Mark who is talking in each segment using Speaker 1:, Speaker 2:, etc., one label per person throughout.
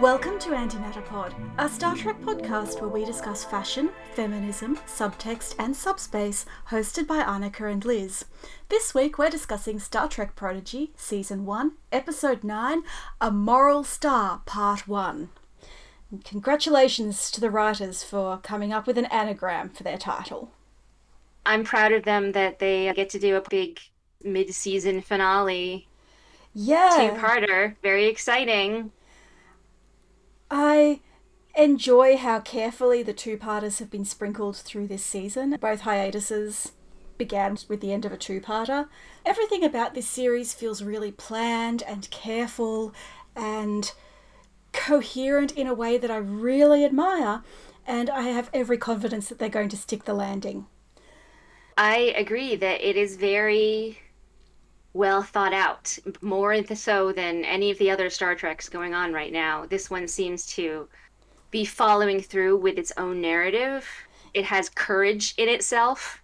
Speaker 1: Welcome to Antimatter Pod, a Star Trek podcast where we discuss fashion, feminism, subtext, and subspace, hosted by Annika and Liz. This week we're discussing Star Trek Prodigy, Season 1, Episode 9, A Moral Star, Part 1. Congratulations to the writers for coming up with an anagram for their title.
Speaker 2: I'm proud of them that they get to do a big mid season finale
Speaker 1: Yeah.
Speaker 2: two parter. Very exciting.
Speaker 1: I enjoy how carefully the two parters have been sprinkled through this season. Both hiatuses began with the end of a two parter. Everything about this series feels really planned and careful and coherent in a way that I really admire, and I have every confidence that they're going to stick the landing.
Speaker 2: I agree that it is very well thought out, more so than any of the other Star Treks going on right now. This one seems to be following through with its own narrative. It has courage in itself.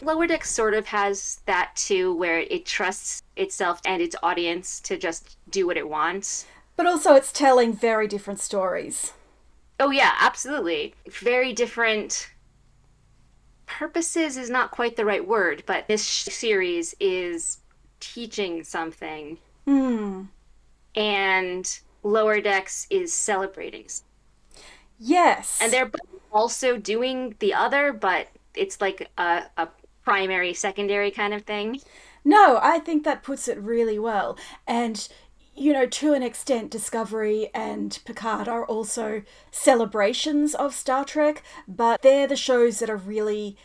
Speaker 2: Lower Decks sort of has that too, where it trusts itself and its audience to just do what it wants.
Speaker 1: But also, it's telling very different stories.
Speaker 2: Oh, yeah, absolutely. Very different purposes is not quite the right word, but this sh- series is teaching something,
Speaker 1: Hmm.
Speaker 2: and Lower Decks is celebrating.
Speaker 1: Yes.
Speaker 2: And they're also doing the other, but it's like a, a primary, secondary kind of thing.
Speaker 1: No, I think that puts it really well. And, you know, to an extent, Discovery and Picard are also celebrations of Star Trek, but they're the shows that are really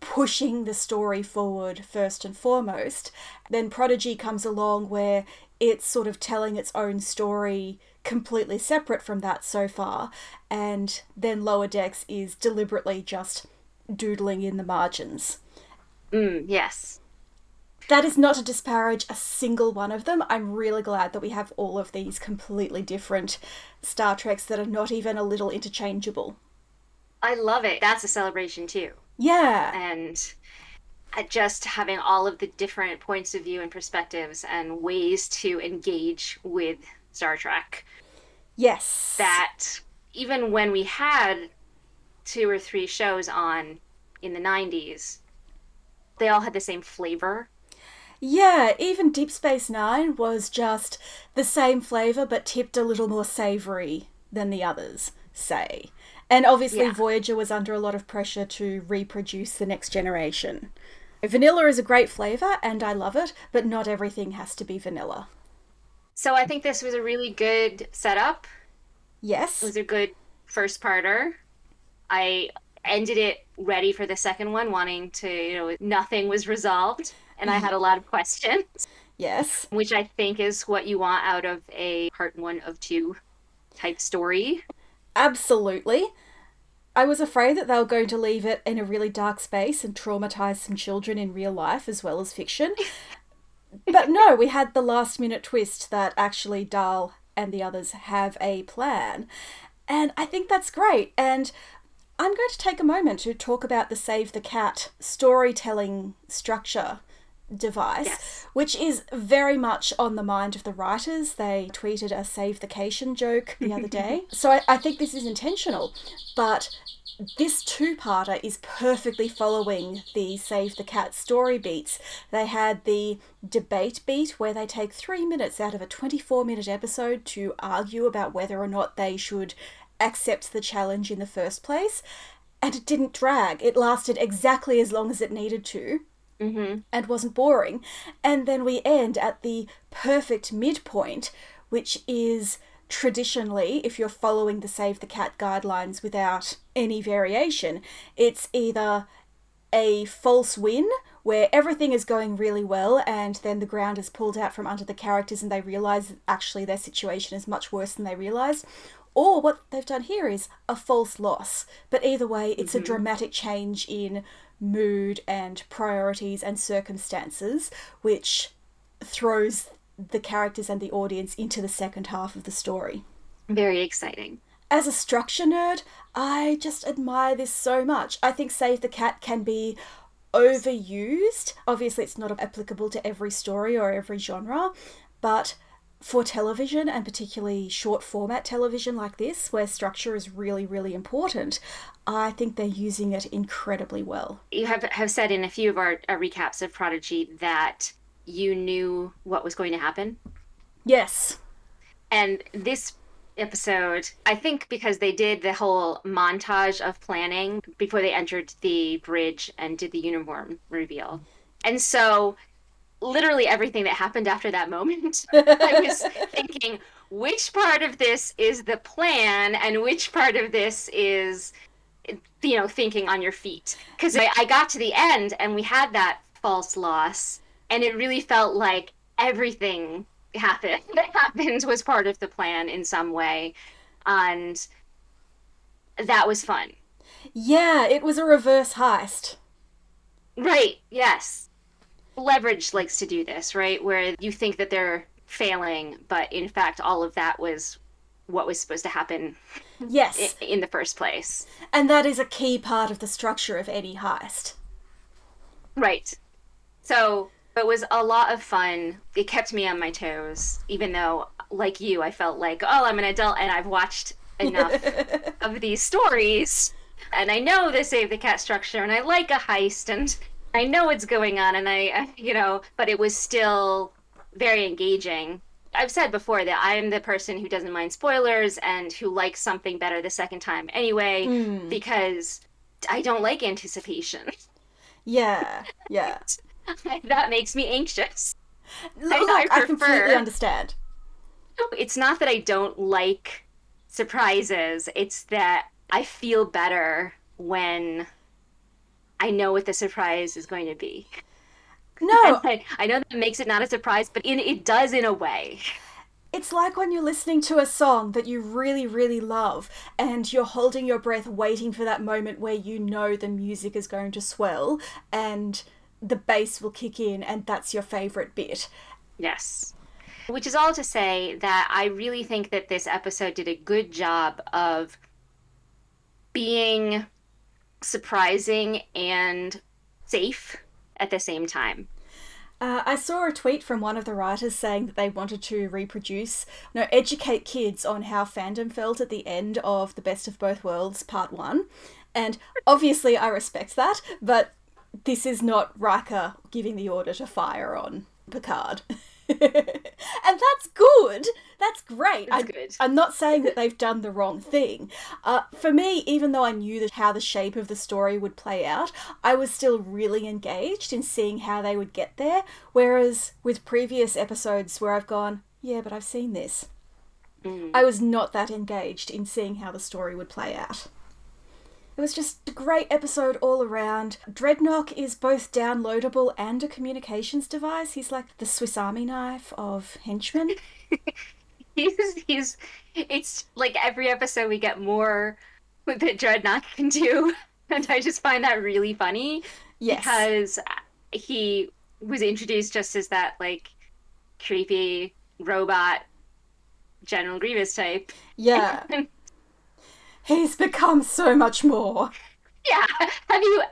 Speaker 1: pushing the story forward first and foremost. Then Prodigy comes along where it's sort of telling its own story completely separate from that so far. And then Lower Decks is deliberately just doodling in the margins.
Speaker 2: Mm, yes.
Speaker 1: That is not to disparage a single one of them. I'm really glad that we have all of these completely different Star Treks that are not even a little interchangeable.
Speaker 2: I love it. That's a celebration too.
Speaker 1: Yeah.
Speaker 2: and just having all of the different points of view and perspectives and ways to engage with Star Trek.
Speaker 1: Yes.
Speaker 2: That even when we had two or three shows on in the 90s, they all had the same flavor.
Speaker 1: Yeah, even Deep Space Nine was just the same flavour but tipped a little more savoury than the others, say. And obviously,
Speaker 2: Yeah.
Speaker 1: Voyager was under a lot of pressure to reproduce the next generation. Vanilla is a great flavour and I love it, but not everything has to be vanilla.
Speaker 2: So I think this was a really good setup.
Speaker 1: Yes.
Speaker 2: It was a good first parter. I ended it ready for the second one, wanting to, you know, nothing was resolved. And I had a lot of questions.
Speaker 1: Yes.
Speaker 2: which I think is what you want out of a part one of two type story.
Speaker 1: Absolutely. I was afraid that they were going to leave it in a really dark space and traumatize some children in real life as well as fiction. but no, we had the last minute twist that actually Dal and the others have a plan. And I think that's great. And I'm going to take a moment to talk about the Save the Cat storytelling structure device,
Speaker 2: Yes.
Speaker 1: which is very much on the mind of the writers. They tweeted a save the cation joke the other day. So I, I think this is intentional. But this two parter is perfectly following the Save the Cat story beats. They had the debate beat where they take three minutes out of a 24 minute episode to argue about whether or not they should accept the challenge in the first place. And it didn't drag, it lasted exactly as long as it needed to
Speaker 2: Mm-hmm.
Speaker 1: and wasn't boring. And then we end at the perfect midpoint, which is traditionally, if you're following the Save the Cat guidelines without any variation, it's either a false win where everything is going really well and then the ground is pulled out from under the characters and they realize actually their situation is much worse than they realized or what they've done here is a false loss but either way it's a mm-hmm. dramatic change in mood and priorities and circumstances which throws the characters and the audience into the second half of the story
Speaker 2: Very exciting.
Speaker 1: as a structure nerd, I just admire this so much. I think Save the Cat can be overused. Obviously, it's not applicable to every story or every genre, but for television and particularly short format television like this, where structure is really, really important, I think they're using it incredibly well.
Speaker 2: You have, have said in a few of our, our recaps of Prodigy that you knew what was going to happen.
Speaker 1: Yes.
Speaker 2: And this episode, I think because they did the whole montage of planning before they entered the bridge and did the uniform reveal. And so literally everything that happened after that moment, I was thinking, which part of this is the plan and which part of this is, you know, thinking on your feet? Because I, I got to the end and we had that false loss, and it really felt like everything happened that happened was part of the plan in some way. And that was fun.
Speaker 1: Yeah, it was a reverse heist.
Speaker 2: Right, yes leverage likes to do this, right? Where you think that they're failing, but in fact, all of that was what was supposed to happen.
Speaker 1: Yes.
Speaker 2: In the first place.
Speaker 1: And that is a key part of the structure of any heist.
Speaker 2: Right. So it was a lot of fun. It kept me on my toes, even though, like you, I felt like, oh, I'm an adult and I've watched enough of these stories. And I know the Save the Cat structure, and I like a heist, and I know what's going on, and I, you know, but it was still very engaging. I've said before that I'm the person who doesn't mind spoilers and who likes something better the second time anyway, mm. because I don't like anticipation.
Speaker 1: Yeah, yeah.
Speaker 2: that makes me anxious.
Speaker 1: Look, I, I, I completely understand.
Speaker 2: It's not that I don't like surprises, it's that I feel better when I know what the surprise is going to be.
Speaker 1: No,
Speaker 2: I, I, know that makes it not a surprise, but in, it does in a way.
Speaker 1: It's like when you're listening to a song that you really, really love, and you're holding your breath, waiting for that moment where you know the music is going to swell and the bass will kick in, and that's your favorite bit.
Speaker 2: Yes. Which is all to say that I really think that this episode did a good job of being surprising and safe at the same time.
Speaker 1: Uh, I saw a tweet from one of the writers saying that they wanted to reproduce, no, educate kids on how fandom felt at the end of The Best of Both Worlds Part 1. And obviously, I respect that, but this is not Riker giving the order to fire on Picard. and that's good. That's great.
Speaker 2: That's I, good.
Speaker 1: I'm not saying that they've done the wrong thing. Uh, for me, even though I knew that how the shape of the story would play out, I was still really engaged in seeing how they would get there. Whereas with previous episodes where I've gone, yeah, but I've seen this, mm. I was not that engaged in seeing how the story would play out. It was just a great episode all around. Drednok is both downloadable and a communications device. He's like the Swiss Army knife of henchmen.
Speaker 2: he's he's it's like every episode we get more that Drednok can do. And I just find that really funny.
Speaker 1: Yes.
Speaker 2: Because he was introduced just as that like creepy robot General Grievous type.
Speaker 1: Yeah. He's become so much more.
Speaker 2: Yeah. Have you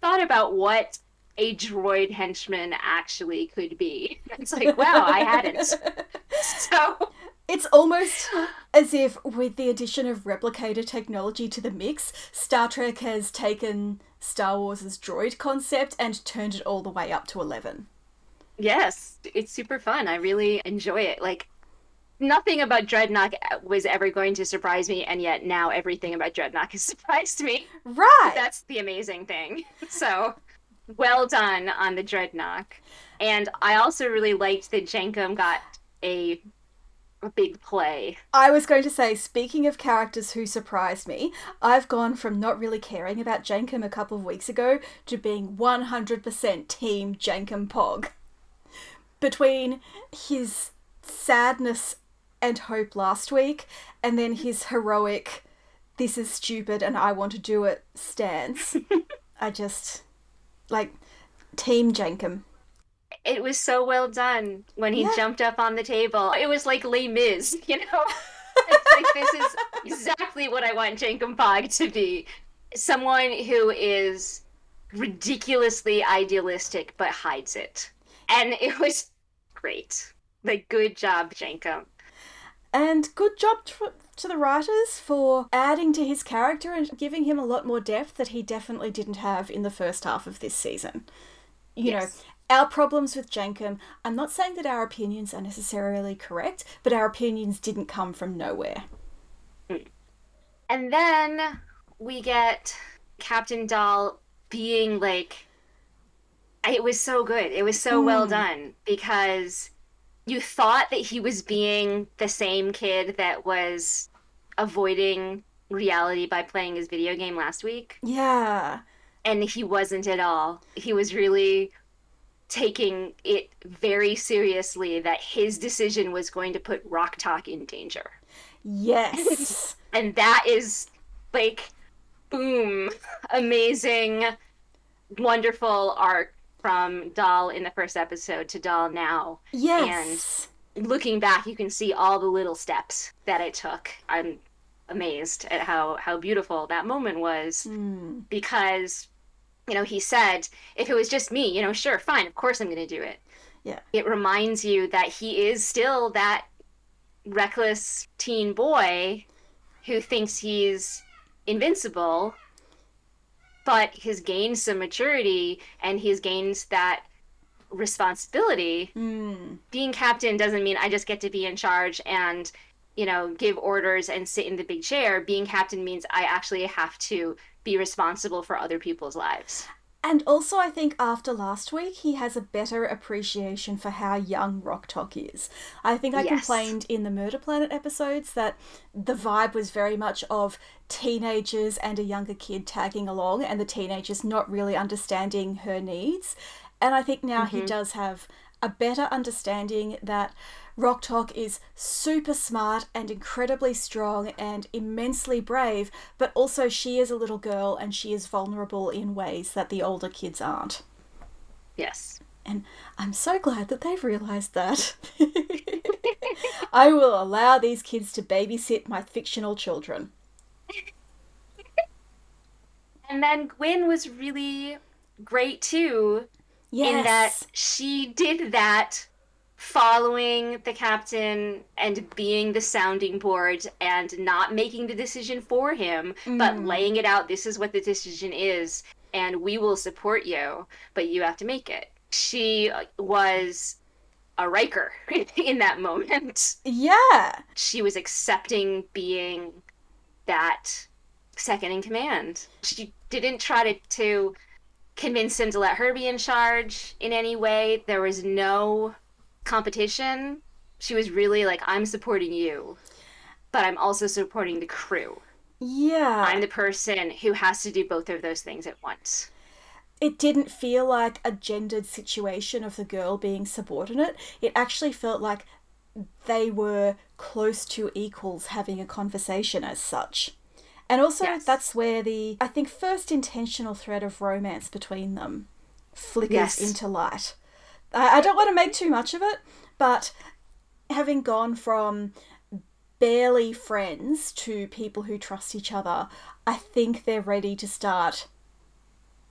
Speaker 2: thought about what a droid henchman actually could be? It's like, wow, I hadn't. So
Speaker 1: it's almost as if, with the addition of replicator technology to the mix, Star Trek has taken Star Wars' droid concept and turned it all the way up to 11.
Speaker 2: Yes, it's super fun. I really enjoy it. Like, nothing about Drednok was ever going to surprise me, and yet now everything about Drednok has surprised me.
Speaker 1: Right.
Speaker 2: That's the amazing thing. So, well done on the Drednok. And I also really liked that Jankom got a, a big play.
Speaker 1: I was going to say, speaking of characters who surprised me, I've gone from not really caring about Jankom a couple of weeks ago to being 100% Team Jankom Pog. Between his sadness and hope last week, and then his heroic, this is stupid and I want to do it stance. I just, like, Team Jankom.
Speaker 2: It was so well done when he yeah. jumped up on the table. It was like Les Mis, you know? it's like, this is exactly what I want Jankom Pog to be. Someone who is ridiculously idealistic but hides it. And it was great. Like, good job, Jankom.
Speaker 1: And good job to, to the writers for adding to his character and giving him a lot more depth that he definitely didn't have in the first half of this season. You yes. know, our problems with Jankom, I'm not saying that our opinions are necessarily correct, but our opinions didn't come from nowhere.
Speaker 2: Hmm. And then we get Captain Dal being like, it was so good. It was so mm. well done because you thought that he was being the same kid that was avoiding reality by playing his video game last week.
Speaker 1: Yeah.
Speaker 2: And he wasn't at all. He was really taking it very seriously that his decision was going to put Rok-Tahk in danger.
Speaker 1: Yes.
Speaker 2: and that is like boom, amazing, wonderful arc from Dal in the first episode to Dal now.
Speaker 1: Yes.
Speaker 2: And looking back, you can see all the little steps that it took. I'm amazed at how how beautiful that moment was
Speaker 1: mm.
Speaker 2: because you know he said if it was just me you know sure fine of course i'm going to do it
Speaker 1: yeah
Speaker 2: it reminds you that he is still that reckless teen boy who thinks he's invincible but he's gained some maturity and he's gained that responsibility.
Speaker 1: Mm.
Speaker 2: Being captain doesn't mean I just get to be in charge and, you know, give orders and sit in the big chair. Being captain means I actually have to be responsible for other people's lives.
Speaker 1: And also, I think after last week, he has a better appreciation for how young Rok-Tahk is. I think I yes. complained in the Murder Planet episodes that the vibe was very much of teenagers and a younger kid tagging along, and the teenagers not really understanding her needs. And I think now mm-hmm. he does have a better understanding that Rok-Tahk is super smart and incredibly strong and immensely brave, but also she is a little girl and she is vulnerable in ways that the older kids aren't.
Speaker 2: Yes.
Speaker 1: And I'm so glad that they've realised that. I will allow these kids to babysit my fictional children.
Speaker 2: And then Gwyn was really great too. Yes. In that she did that following the captain and being the sounding board and not making the decision for him, mm. but laying it out this is what the decision is, and we will support you, but you have to make it. She was a Riker in that moment.
Speaker 1: Yeah.
Speaker 2: She was accepting being that second in command. She didn't try to, to convince him to let her be in charge in any way. There was no competition, she was really like, I'm supporting you, but I'm also supporting the crew.
Speaker 1: Yeah.
Speaker 2: I'm the person who has to do both of those things at once.
Speaker 1: It didn't feel like a gendered situation of the girl being subordinate. It actually felt like they were close to equals having a conversation as such. And also, yes. that's where the, I think, first intentional thread of romance between them flickers yes. into light. I, I don't want to make too much of it, but having gone from barely friends to people who trust each other, I think they're ready to start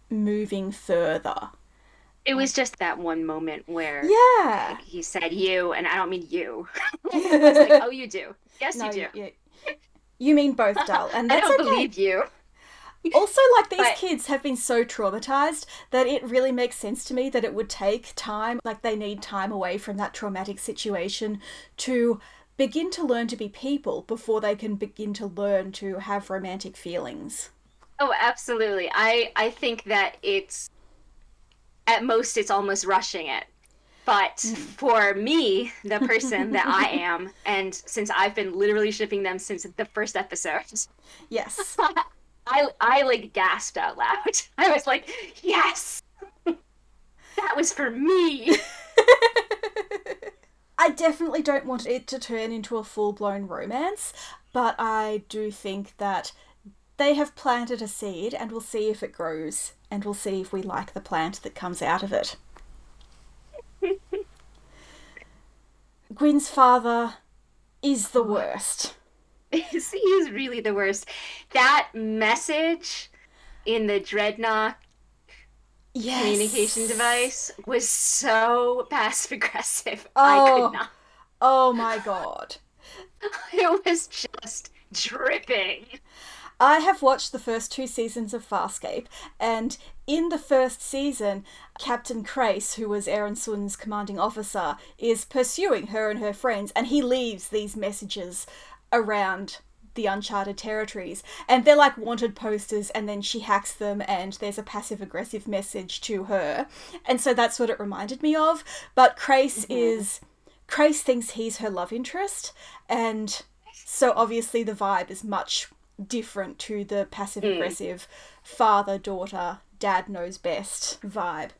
Speaker 1: moving further.
Speaker 2: It was just that one moment where
Speaker 1: yeah
Speaker 2: he said you, and I don't mean you. I was like, oh, you do. Yes, no, you do.
Speaker 1: You, you mean both, Dal, and that's
Speaker 2: I don't
Speaker 1: okay.
Speaker 2: believe you
Speaker 1: also like these but, kids have been so traumatized that it really makes sense to me that it would take time like they need time away from that traumatic situation to begin to learn to be people before they can begin to learn to have romantic feelings.
Speaker 2: Oh absolutely. I i think that it's at most it's almost rushing it. But mm. for me the person that i am and since i've been literally shipping them since the first episode.
Speaker 1: Yes
Speaker 2: I I like gasped out loud. I was like, "Yes, that was for me."
Speaker 1: I definitely don't want it to turn into a full blown romance, but I do think that they have planted a seed and we'll see if it grows and we'll see if we like the plant that comes out of it. Gwyn's father is the worst.
Speaker 2: is he's really the worst. That message in the Drednok
Speaker 1: yes.
Speaker 2: communication device was so passive aggressive.
Speaker 1: Oh.
Speaker 2: I could oh. not.
Speaker 1: Oh my god.
Speaker 2: It was just dripping.
Speaker 1: I have watched the first two seasons of Farscape, and in the first season, Captain Crais, who was Aeryn Sun's commanding officer, is pursuing her and her friends, and he leaves these messages around the uncharted territories. And they're like wanted posters and then she hacks them and there's a passive aggressive message to her. And so that's what it reminded me of. But Crais mm-hmm. is Crais thinks he's her love interest. And so obviously the vibe is much different to the passive hmm. aggressive father daughter dad knows best vibe.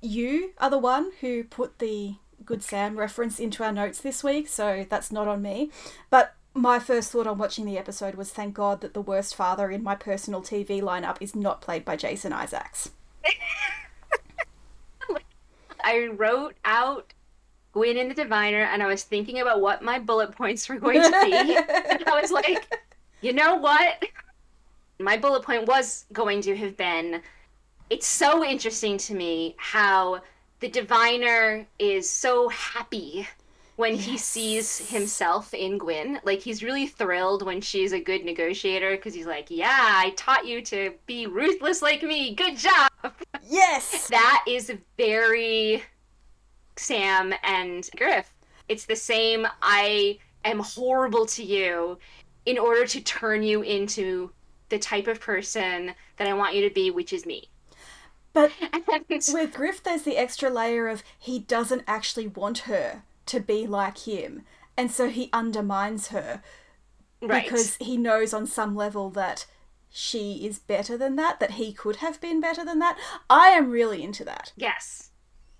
Speaker 1: You are the one who put the good sam reference into our notes this week so that's not on me. But my first thought on watching the episode was thank god that the worst father in my personal tv lineup is not played by jason isaacs
Speaker 2: I wrote out Gwyn and the Diviner, and I was thinking about what my bullet points were going to be. and I was like, you know what? My bullet point was going to have been it's so interesting to me how the diviner is so happy when he sees himself in Gwyn. Like he's really thrilled when she's a good negotiator because he's like, "Yeah, I taught you to be ruthless like me. Good job."
Speaker 1: yes
Speaker 2: That is very Sam and Griff. It's the same I am horrible to you in order to turn you into the type of person that I want you to be, which is me.
Speaker 1: but
Speaker 2: And
Speaker 1: with griff there's the extra layer of he doesn't actually want her to be like him and so he undermines her
Speaker 2: right.
Speaker 1: because he knows on some level that she is better than that, that he could have been better than that. I am really into that.
Speaker 2: yes.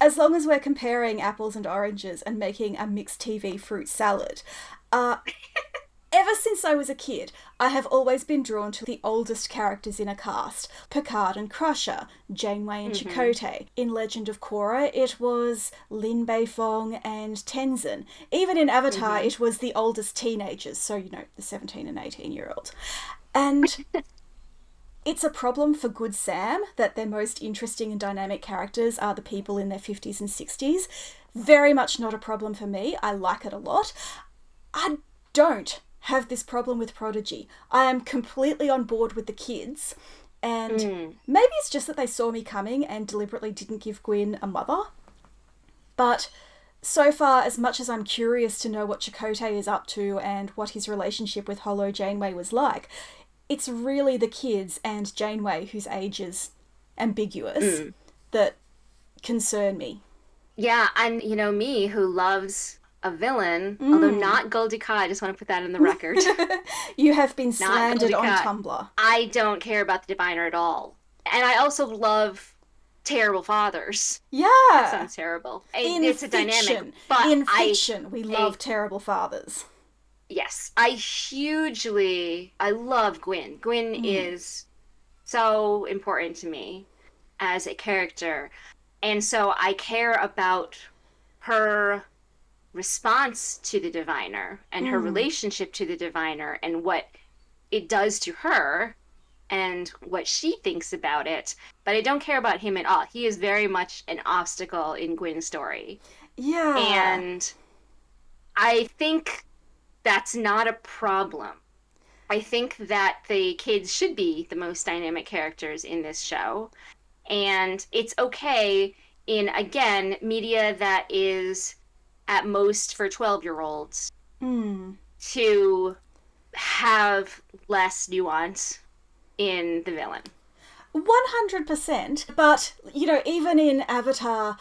Speaker 1: As long as we're comparing apples and oranges and making a mixed TV fruit salad. Uh, ever since I was a kid, I have always been drawn to the oldest characters in a cast Picard and Crusher, Janeway and mm-hmm. Chakotay. In Legend of Korra, it was Lin Beifong and Tenzin. Even in Avatar, mm-hmm. it was the oldest teenagers, so, you know, the 17 and 18 year olds. And it's a problem for Good Sam that their most interesting and dynamic characters are the people in their 50s and 60s. Very much not a problem for me. I like it a lot. I don't have this problem with Prodigy. I am completely on board with the kids. And hmm. maybe it's just that they saw me coming and deliberately didn't give Gwyn a mother. But so far, as much as I'm curious to know what Chakotay is up to and what his relationship with Holo Janeway was like, it's really the kids and Janeway, whose age is ambiguous, hmm. that concern me.
Speaker 2: Yeah, and you know me who loves a villain, although not Gul Dukat, I just want to put that in the record.
Speaker 1: You have been slandered on. Tumblr.
Speaker 2: I don't care about the diviner at all. And I also love terrible fathers.
Speaker 1: Yeah.
Speaker 2: Sounds terrible.
Speaker 1: In
Speaker 2: it's a
Speaker 1: fiction,
Speaker 2: dynamic. But
Speaker 1: in
Speaker 2: I
Speaker 1: fiction, we love terrible fathers.
Speaker 2: yes, I hugely I love Gwyn. Gwyn
Speaker 1: Mm.
Speaker 2: is so important to me as a character. And so I care about her response to the diviner and her
Speaker 1: Mm.
Speaker 2: relationship to the diviner and what it does to her and what she thinks about it. But I don't care about him at all. He is very much an obstacle in Gwyn's story.
Speaker 1: Yeah.
Speaker 2: And I think that's not a problem. I think that the kids should be the most dynamic characters in this show. And it's okay in, again, media that is at most for 12 year olds
Speaker 1: Hmm.
Speaker 2: to have less nuance in the villain.
Speaker 1: 100%. But, you know, even in Avatar,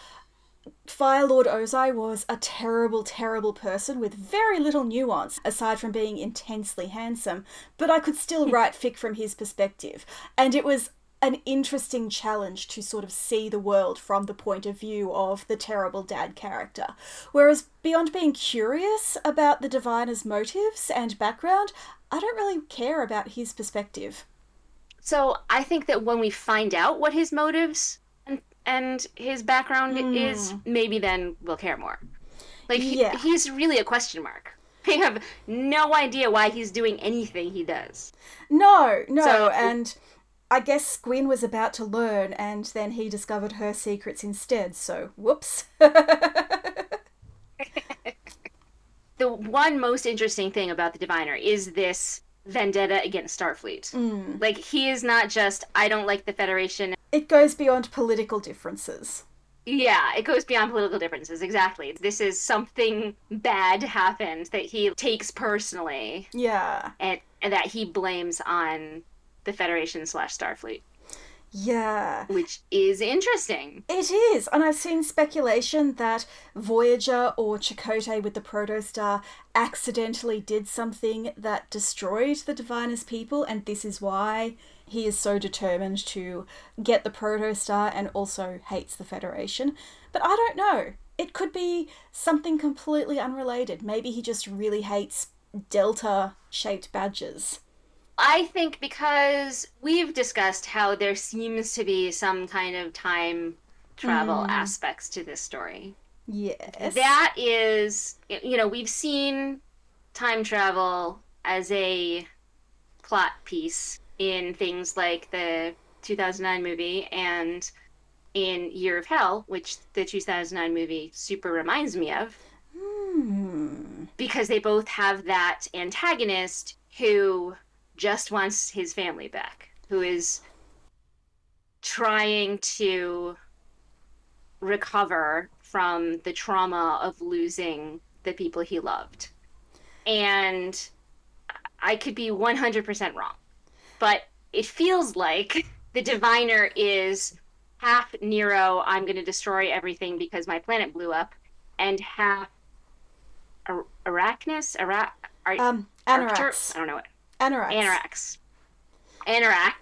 Speaker 1: Fire Lord Ozai was a terrible, terrible person with very little nuance, aside from being intensely handsome. But I could still write fic from his perspective. And it was an interesting challenge to sort of see the world from the point of view of the terrible dad character. Whereas, beyond being curious about the diviner's motives and background, I don't really care about his perspective.
Speaker 2: So I think that when we find out what his motives and, and his background is, hmm. maybe then we'll care more. Like he-
Speaker 1: Yeah.
Speaker 2: he's really a question mark. We have no idea why he's doing anything he does.
Speaker 1: No, no,
Speaker 2: So-
Speaker 1: and I guess Gwyn was about to learn, and then he discovered her secrets instead, so whoops.
Speaker 2: the one most interesting thing about the diviner is this vendetta against starfleet
Speaker 1: Mm.
Speaker 2: like he is not just i don't like the federation
Speaker 1: It goes beyond political differences.
Speaker 2: yeah it goes beyond political differences exactly this is something bad happened that he takes personally
Speaker 1: Yeah.
Speaker 2: and, and that he blames on the federation slash starfleet
Speaker 1: Yeah.
Speaker 2: which is interesting
Speaker 1: It is, and I've seen speculation that Voyager or Chakotay with the Protostar accidentally did something that destroyed the Diviner's people, and this is why he is so determined to get the Protostar and also hates the Federation. But I don't know. It could be something completely unrelated. Maybe he just really hates delta shaped badges.
Speaker 2: I think because we've discussed how there seems to be some kind of time travel aspects to this story.
Speaker 1: Yes.
Speaker 2: That is, you know, we've seen time travel as a plot piece in things like the 2009 movie and in Year of Hell, which the 2009 movie super reminds me of,
Speaker 1: Hmm.
Speaker 2: because they both have that antagonist who just wants his family back, who is trying to recover from the trauma of losing the people he loved. And I could be 100% wrong, but it feels like the diviner is half Nero, I'm going to destroy everything because my planet blew up, and half Ar- Arachnus? Ara- Ar-
Speaker 1: Um,
Speaker 2: Arctur- I don't know what.
Speaker 1: Annorax.
Speaker 2: Annorax. Anorak.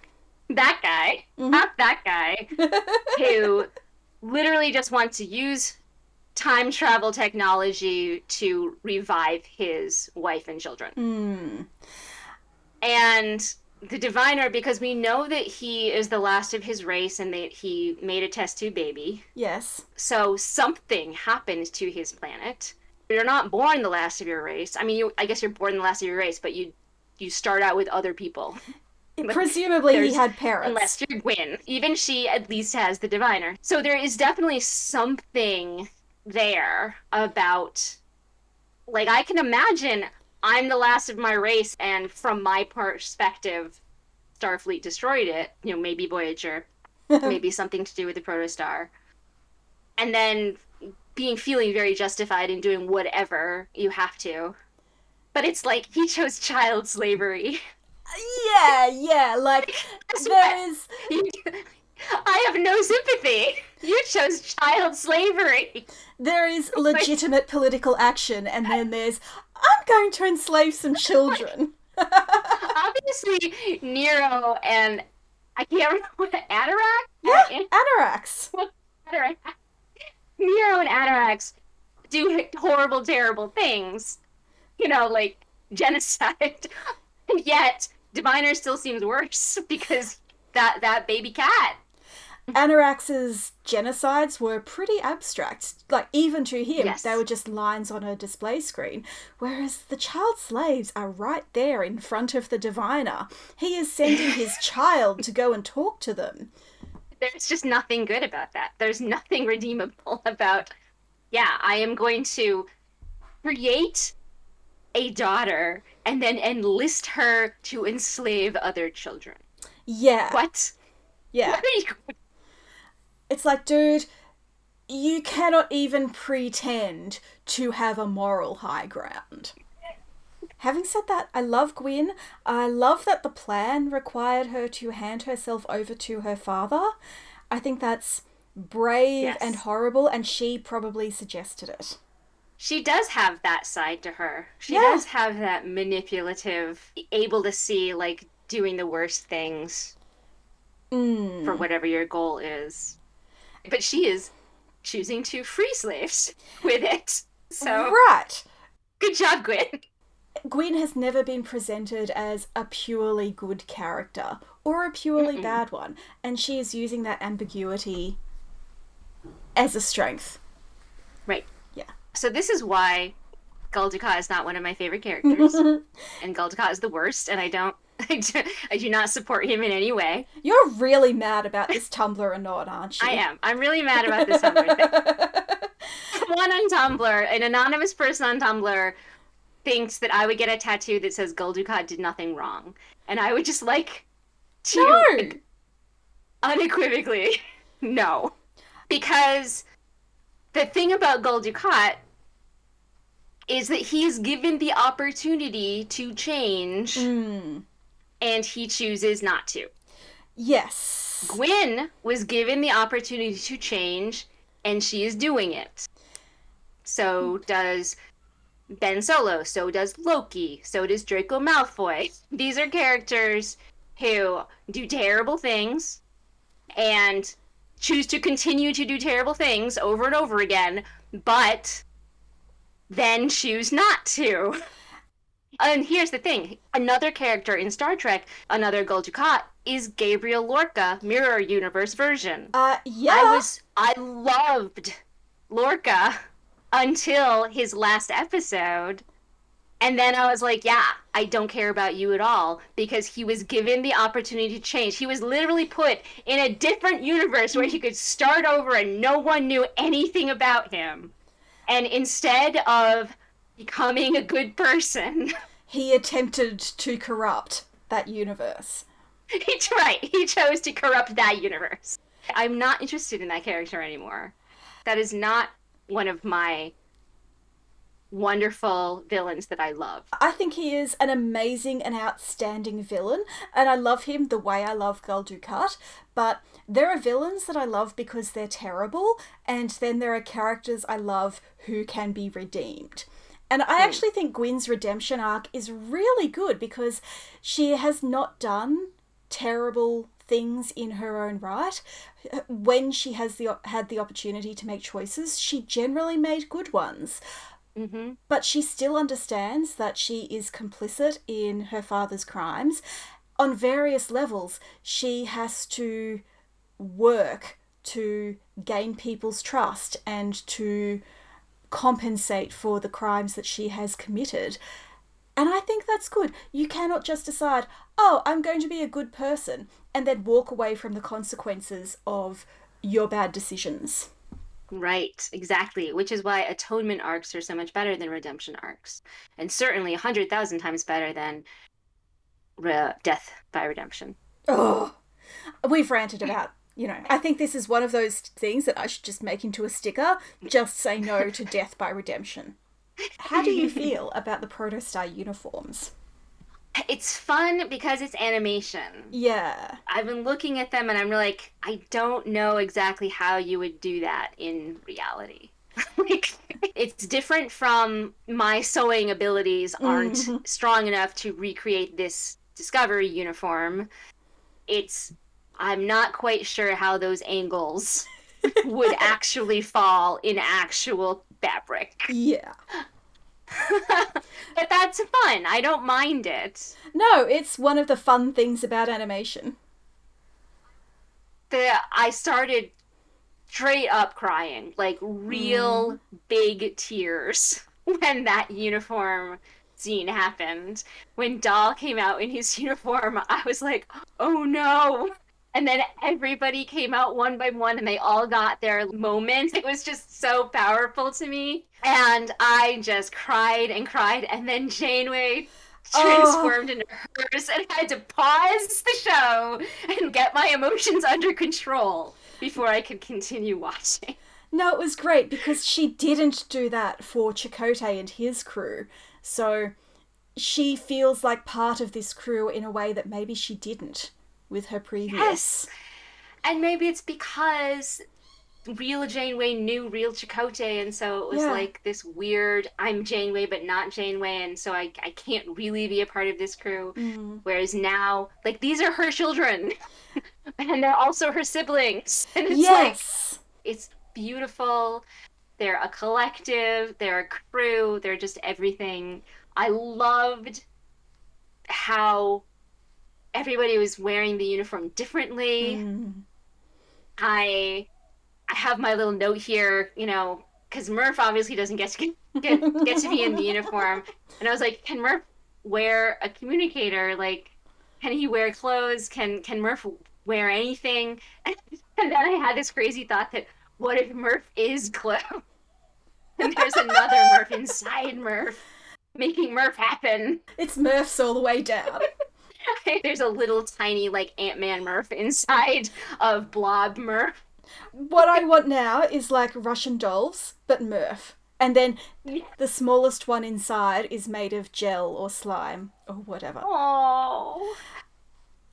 Speaker 2: That guy.
Speaker 1: Mhm.
Speaker 2: Not that guy. who literally just wants to use time travel technology to revive his wife and children.
Speaker 1: Hmm.
Speaker 2: And the diviner, because we know that he is the last of his race and that he made a test tube baby.
Speaker 1: Yes.
Speaker 2: So something happened to his planet. You're not born the last of your race. I mean, you, I guess you're born the last of your race, but you you start out with other people.
Speaker 1: Presumably he had parents.
Speaker 2: Unless you're Gwyn. Even she at least has the diviner. So there is definitely something there about like I can imagine I'm the last of my race and from my perspective Starfleet destroyed it, you know, maybe Voyager, maybe something to do with the protostar. And then being feeling very justified in doing whatever you have to. But it's like he chose child slavery.
Speaker 1: yeah, yeah. Like there is.
Speaker 2: I have no sympathy. You chose child slavery.
Speaker 1: there is legitimate political action, and then there's I'm going to enslave some children.
Speaker 2: Obviously, Nero and I can't remember what Atarax.
Speaker 1: Yeah, Annorax.
Speaker 2: Atarax. Nero and Atarax do horrible, terrible things. You know, like genocide. and yet, Diviner still seems worse because that that baby cat.
Speaker 1: Annorax's genocides were pretty abstract. Like even to him,
Speaker 2: Yes.
Speaker 1: they were just lines on a display screen. Whereas the child slaves are right there in front of the diviner. He is sending his child to go and talk to them.
Speaker 2: there's just nothing good about that. There's nothing redeemable about, yeah, I am going to create a daughter and then enlist her to enslave other children.
Speaker 1: Yeah,
Speaker 2: What?
Speaker 1: yeah.
Speaker 2: What are you-
Speaker 1: It's like, dude, you cannot even pretend to have a moral high ground. Having said that, I love Gwyn. I love that the plan required her to hand herself over to her father. I think that's brave
Speaker 2: Yes.
Speaker 1: and horrible, and she probably suggested it.
Speaker 2: She does have that side to her. She
Speaker 1: Yeah.
Speaker 2: does have that manipulative, able to see, like, doing the worst things
Speaker 1: Mm.
Speaker 2: for whatever your goal is. But she is choosing to free slaves with it. So,
Speaker 1: Right.
Speaker 2: good job, Gwen.
Speaker 1: Gwyn has never been presented as a purely good character or a purely
Speaker 2: Mm-mm.
Speaker 1: bad one, and she is using that ambiguity as a strength.
Speaker 2: Right. So this is why Gul Dukat is not one of my favorite characters, and Gul Dukat is the worst, and I don't I do, I do not support him in any way.
Speaker 1: You're really mad about this Tumblr or not, aren't you?
Speaker 2: I am. I'm really mad about this Tumblr thing. Someone on Tumblr, an anonymous person on Tumblr, thinks that I would get a tattoo that says Gul Dukat did nothing wrong. And I would just like to
Speaker 1: no!
Speaker 2: unequivocally no. Because the thing about Gul Dukat is that he is given the opportunity to change
Speaker 1: Mm.
Speaker 2: and he chooses not to.
Speaker 1: Yes.
Speaker 2: Gwyn was given the opportunity to change and she is doing it. So does Ben Solo, so does Loki, so does Draco Malfoy. These are characters who do terrible things and choose to continue to do terrible things over and over again, but then choose not to. And here's the thing another character in Star Trek, another Gul Dukat, is Gabriel Lorca, Mirror Universe version.
Speaker 1: Uh, yeah.
Speaker 2: I was I loved Lorca until his last episode. And then I was like, yeah, I don't care about you at all because he was given the opportunity to change. He was literally put in a different universe where he could start over and no one knew anything about him. And instead of becoming a good person,
Speaker 1: He attempted to corrupt that universe.
Speaker 2: He's right. He chose to corrupt that universe. I'm not interested in that character anymore. That is not one of my wonderful villains that I love.
Speaker 1: I think he is an amazing and outstanding villain, and I love him the way I love Gul Dukat. But there are villains that I love because they're terrible, and then there are characters I love who can be redeemed. And I hmm. actually think Gwyn's redemption arc is really good because she has not done terrible things in her own right. When she has the had the opportunity to make choices, she generally made good ones.
Speaker 2: Hmm
Speaker 1: But she still understands that she is complicit in her father's crimes. On various levels, she has to work to gain people's trust and to compensate for the crimes that she has committed. And I think that's good. You cannot just decide, oh, I'm going to be a good person, and then walk away from the consequences of your bad decisions.
Speaker 2: Right, exactly. Which is why atonement arcs are so much better than redemption arcs. And certainly a hundred thousand times better than re- death by redemption.
Speaker 1: Oh, we've ranted about, you know, I think this is one of those things that I should just make into a sticker. Just say no to death by redemption. How do you feel about the Protostar uniforms?
Speaker 2: It's fun because it's animation.
Speaker 1: Yeah.
Speaker 2: I've been looking at them and I'm like, I don't know exactly how you would do that in reality. like, it's different from my sewing abilities aren't
Speaker 1: Mhm.
Speaker 2: strong enough to recreate this Discovery uniform. It's, I'm not quite sure how those angles would actually fall in actual fabric.
Speaker 1: Yeah.
Speaker 2: but that's fun. I don't mind it.
Speaker 1: No, it's one of the fun things about animation.
Speaker 2: the I started straight up crying, like real hmm. big tears when that uniform scene happened. When Dal came out in his uniform, I was like, "Oh no." And then everybody came out one by one and they all got their moment. It was just so powerful to me. And I just cried and cried. And then Janeway
Speaker 1: Oh.
Speaker 2: transformed into hers and I had to pause the show and get my emotions under control before I could continue watching.
Speaker 1: No, it was great because she didn't do that for Chakotay and his crew. So she feels like part of this crew in a way that maybe she didn't with her previous.
Speaker 2: Yes. And maybe it's because real Janeway knew real Chakotay, and so it was
Speaker 1: Yeah.
Speaker 2: like this weird I'm Janeway but not Janeway, and so I, I can't really be a part of this crew.
Speaker 1: Mm.
Speaker 2: Whereas now, like, these are her children, and they're also her siblings. And it's like,
Speaker 1: Yes.
Speaker 2: it's beautiful. They're a collective, they're a crew, they're just everything. I loved how everybody was wearing the uniform differently.
Speaker 1: Mm.
Speaker 2: I I have my little note here, you know, because Murf obviously doesn't get to get, get to be in the uniform, and I was like, can Murf wear a communicator? Like, can he wear clothes? Can can Murf wear anything? And then I had this crazy thought that what if Murf is Glow? and there's another Murf inside Murf, making Murf happen.
Speaker 1: It's Murfs all the way down.
Speaker 2: there's a little tiny like Ant Man Murf inside of Blob Murf.
Speaker 1: What I want now is like Russian dolls, but Murf. And then the smallest one inside is made of gel or slime or whatever.
Speaker 2: Oh.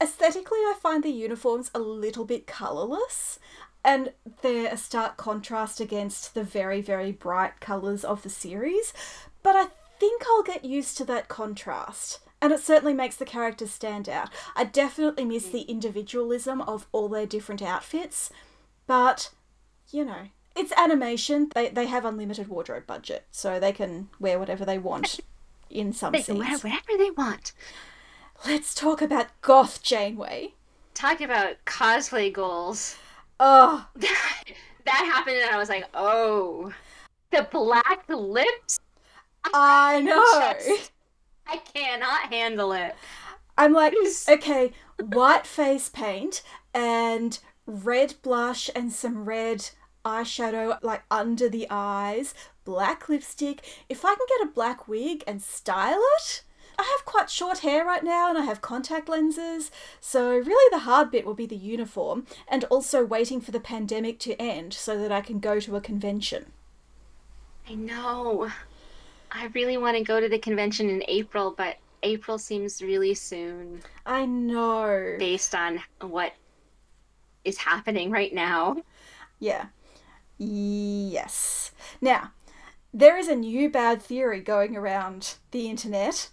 Speaker 1: Aesthetically, I find the uniforms a little bit colourless, and they're a stark contrast against the very, very bright colours of the series. But I think I'll get used to that contrast, and it certainly makes the characters stand out. I definitely miss the individualism of all their different outfits, but you know, it's animation. They they have unlimited wardrobe budget, so they can wear whatever they want in some
Speaker 2: They
Speaker 1: scenes.
Speaker 2: can wear whatever they want.
Speaker 1: Let's talk about goth Janeway.
Speaker 2: Talk about cosplay goals.
Speaker 1: Oh,
Speaker 2: that happened and I was like, oh. The black lips?
Speaker 1: I know.
Speaker 2: Just- I cannot handle it.
Speaker 1: I'm like, okay, white face paint and red blush and some red eyeshadow like under the eyes, black lipstick. If I can get a black wig and style it, I have quite short hair right now and I have contact lenses, so really the hard bit will be the uniform and also waiting for the pandemic to end so that I can go to a convention.
Speaker 2: I know. I really want to go to the convention in April, but April seems really soon
Speaker 1: I know.
Speaker 2: based on what is happening right now.
Speaker 1: Yeah. Yes. Now, there is a new bad theory going around the internet.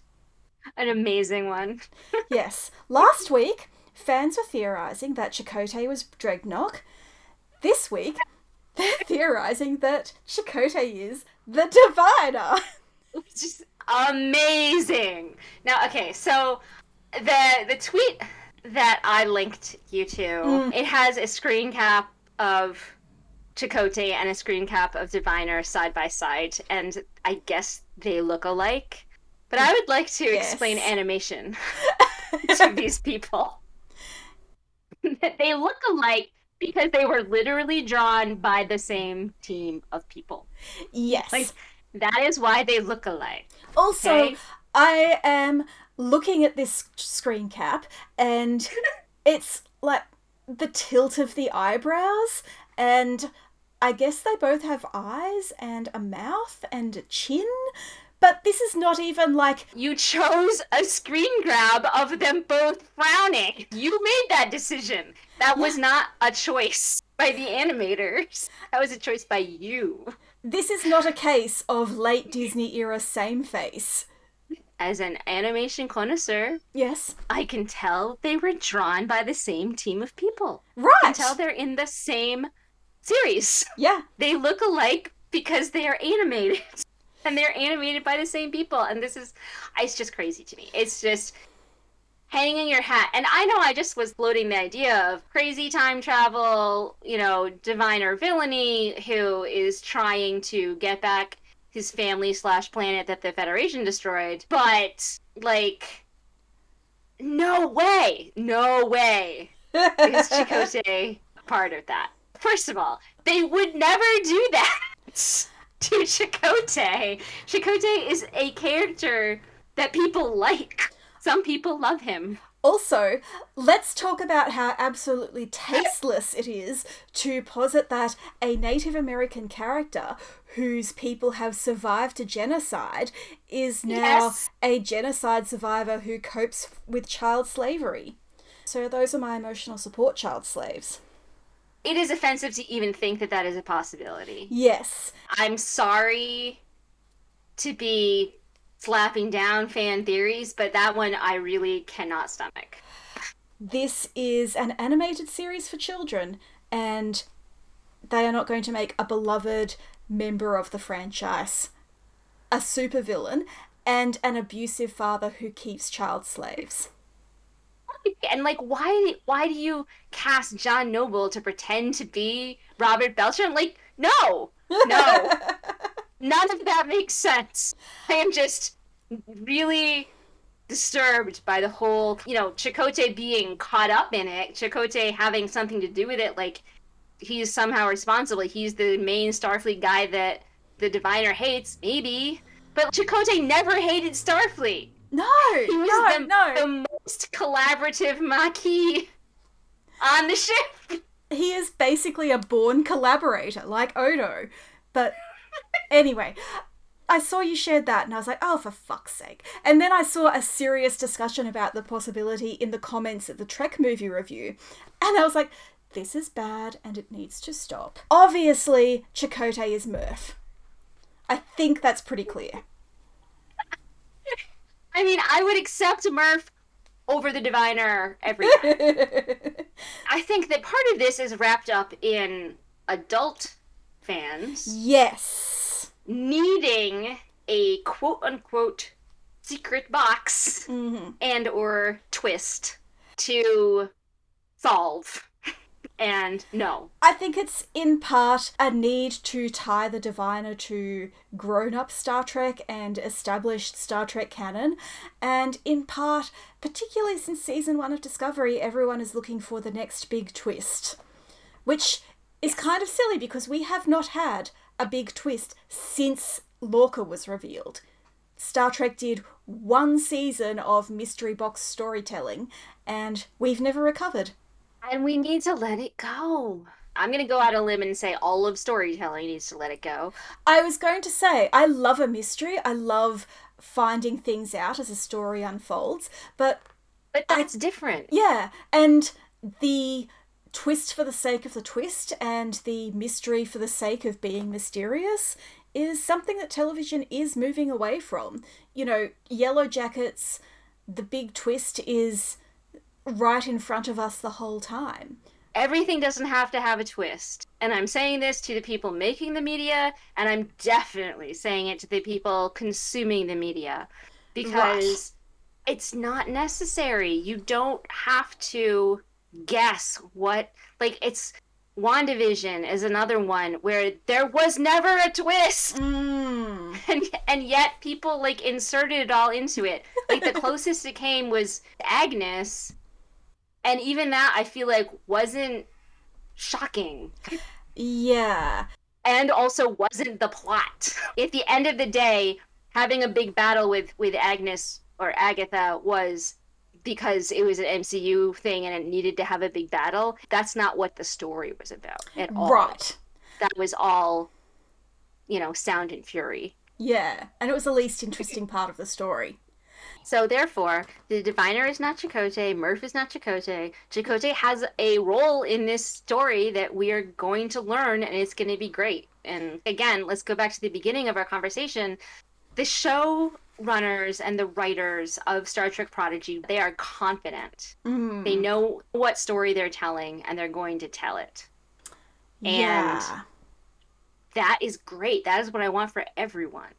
Speaker 2: An amazing one.
Speaker 1: Yes. Last week, fans were theorizing that Chakotay was Drednok. This week, they're theorizing that Chakotay is the Diviner.
Speaker 2: It's just amazing. Now, okay, so the the tweet that I linked you to, mm. it has a screen cap of Chakotay and a screen cap of Diviner side by side, and I guess they look alike. But I would like to
Speaker 1: Yes.
Speaker 2: explain animation to these people. they look alike because they were literally drawn by the same team of people.
Speaker 1: Yes.
Speaker 2: Like that is why they look alike.
Speaker 1: also,
Speaker 2: okay.
Speaker 1: I am looking at this screen cap and it's like the tilt of the eyebrows and I guess they both have eyes and a mouth and a chin, but this is not even like
Speaker 2: You chose a screen grab of them both frowning. You made that decision. That was not a choice by the animators. That was a choice by you.
Speaker 1: This is not a case of late Disney era same face.
Speaker 2: As an animation connoisseur,
Speaker 1: Yes.
Speaker 2: I can tell they were drawn by the same team of people.
Speaker 1: Right.
Speaker 2: I can tell they're in the same series.
Speaker 1: Yeah.
Speaker 2: They look alike because they are animated. And they're animated by the same people. And this is, it's just crazy to me. It's just hanging your hat. And I know I just was floating the idea of crazy time travel, you know, diviner villainy who is trying to get back his family slash planet that the Federation destroyed. But, like, no way, no way is Chakotay part of that. First of all, they would never do that to Chakotay. Chakotay is a character that people like. Some people love him.
Speaker 1: Also, let's talk about how absolutely tasteless it is to posit that a Native American character whose people have survived a genocide is now
Speaker 2: Yes.
Speaker 1: a genocide survivor who copes with child slavery. So, those are my emotional support child slaves.
Speaker 2: It is offensive to even think that that is a possibility.
Speaker 1: Yes.
Speaker 2: I'm sorry to be slapping down fan theories, but that one I really cannot stomach.
Speaker 1: This is an animated series for children, and they are not going to make a beloved member of the franchise a supervillain and an abusive father who keeps child slaves.
Speaker 2: And like, why? Why do you cast John Noble to pretend to be Robert Beltran? Like, no, no, none of that makes sense. I am just really disturbed by the whole, you know, Chakotay being caught up in it, Chakotay having something to do with it, like he's somehow responsible. He's the main Starfleet guy that the Diviner hates, maybe. But Chakotay never hated Starfleet.
Speaker 1: No,
Speaker 2: He was
Speaker 1: no,
Speaker 2: the,
Speaker 1: no.
Speaker 2: the most collaborative Maquis on the ship.
Speaker 1: he is basically a born collaborator, like Odo. But anyway, I saw you shared that and I was like, oh, for fuck's sake. And then I saw a serious discussion about the possibility in the comments of the Trek movie review. And I was like, this is bad and it needs to stop. Obviously, Chakotay is Murf. I think that's pretty clear.
Speaker 2: I mean, I would accept Murf over the Diviner every. I think that part of this is wrapped up in adult fans
Speaker 1: yes.
Speaker 2: needing a quote unquote secret box
Speaker 1: hmm
Speaker 2: and or twist to solve. And no.
Speaker 1: I think it's in part a need to tie the Diviner to grown up Star Trek and established Star Trek canon, and in part, particularly since season one of Discovery, everyone is looking for the next big twist. Which is kind of silly because we have not had a big twist since Lorca was revealed. Star Trek did one season of mystery box storytelling, and we've never recovered.
Speaker 2: And we need to let it go. I'm going to go out on a limb and say all of storytelling needs to let it go.
Speaker 1: I was going to say, I love a mystery. I love finding things out as a story unfolds. But
Speaker 2: But that's different.
Speaker 1: yeah, and the twist for the sake of the twist and the mystery for the sake of being mysterious is something that television is moving away from. You know, Yellow Jackets, the big twist is right in front of us the whole time.
Speaker 2: Everything doesn't have to have a twist. And I'm saying this to the people making the media, and I'm definitely saying it to the people consuming the media because it's not necessary. You don't have to guess what, like, it's. WandaVision is another one where there was never a twist.
Speaker 1: Mm.
Speaker 2: and and yet people like inserted it all into it. Like the closest it came was Agnes, and even that I feel like wasn't shocking,
Speaker 1: Yeah.
Speaker 2: and also wasn't the plot. At the end of the day, having a big battle with with Agnes or Agatha was because it was an MCU thing and it needed to have a big battle. That's not what the story was about at all.
Speaker 1: Right.
Speaker 2: That was all, you know, sound and fury.
Speaker 1: Yeah. And it was the least interesting part of the story.
Speaker 2: So therefore, the diviner is not Chakotay, Murf is not Chakotay. Chakotay has a role in this story that we are going to learn and it's going to be great. And again, let's go back to the beginning of our conversation. The show runners and the writers of Star Trek Prodigy, they are confident.
Speaker 1: Mm.
Speaker 2: They know what story they're telling and they're going to tell it. And
Speaker 1: yeah.
Speaker 2: that is great. That is what I want for everyone.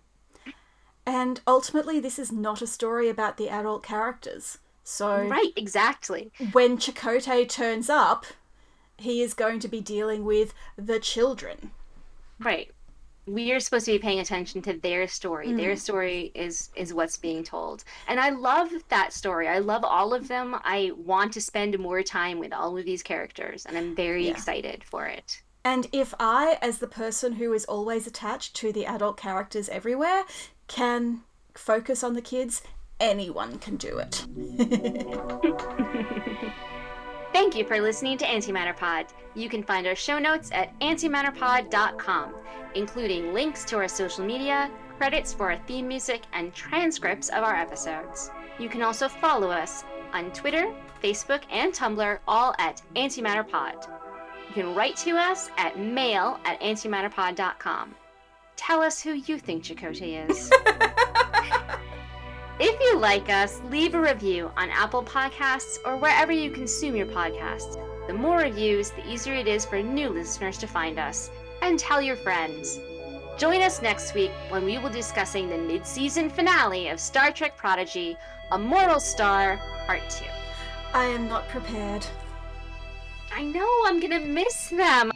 Speaker 1: And ultimately, this is not a story about the adult characters. So
Speaker 2: Right, exactly.
Speaker 1: when Chakotay turns up, he is going to be dealing with the children.
Speaker 2: Right. We are supposed to be paying attention to their story.
Speaker 1: Mm.
Speaker 2: Their story is is what's being told. And I love that story. I love all of them. I want to spend more time with all of these characters and I'm very
Speaker 1: Yeah.
Speaker 2: excited for it.
Speaker 1: And if I, as the person who is always attached to the adult characters everywhere, can focus on the kids, anyone can do it.
Speaker 2: Thank you for listening to Antimatter Pod. You can find our show notes at antimatterpod.com, including links to our social media, credits for our theme music, and transcripts of our episodes. You can also follow us on Twitter, Facebook, and Tumblr, all at antimatterpod. You can write to us at mail at antimatterpod.com. Tell us who you think Chakotay is. If you like us, leave a review on Apple Podcasts or wherever you consume your podcasts. The more reviews, the easier it is for new listeners to find us. And tell your friends. Join us next week when we will be discussing the mid season finale of Star Trek Prodigy, A Moral Star, Part 2.
Speaker 1: I am not prepared.
Speaker 2: I know I'm gonna miss them.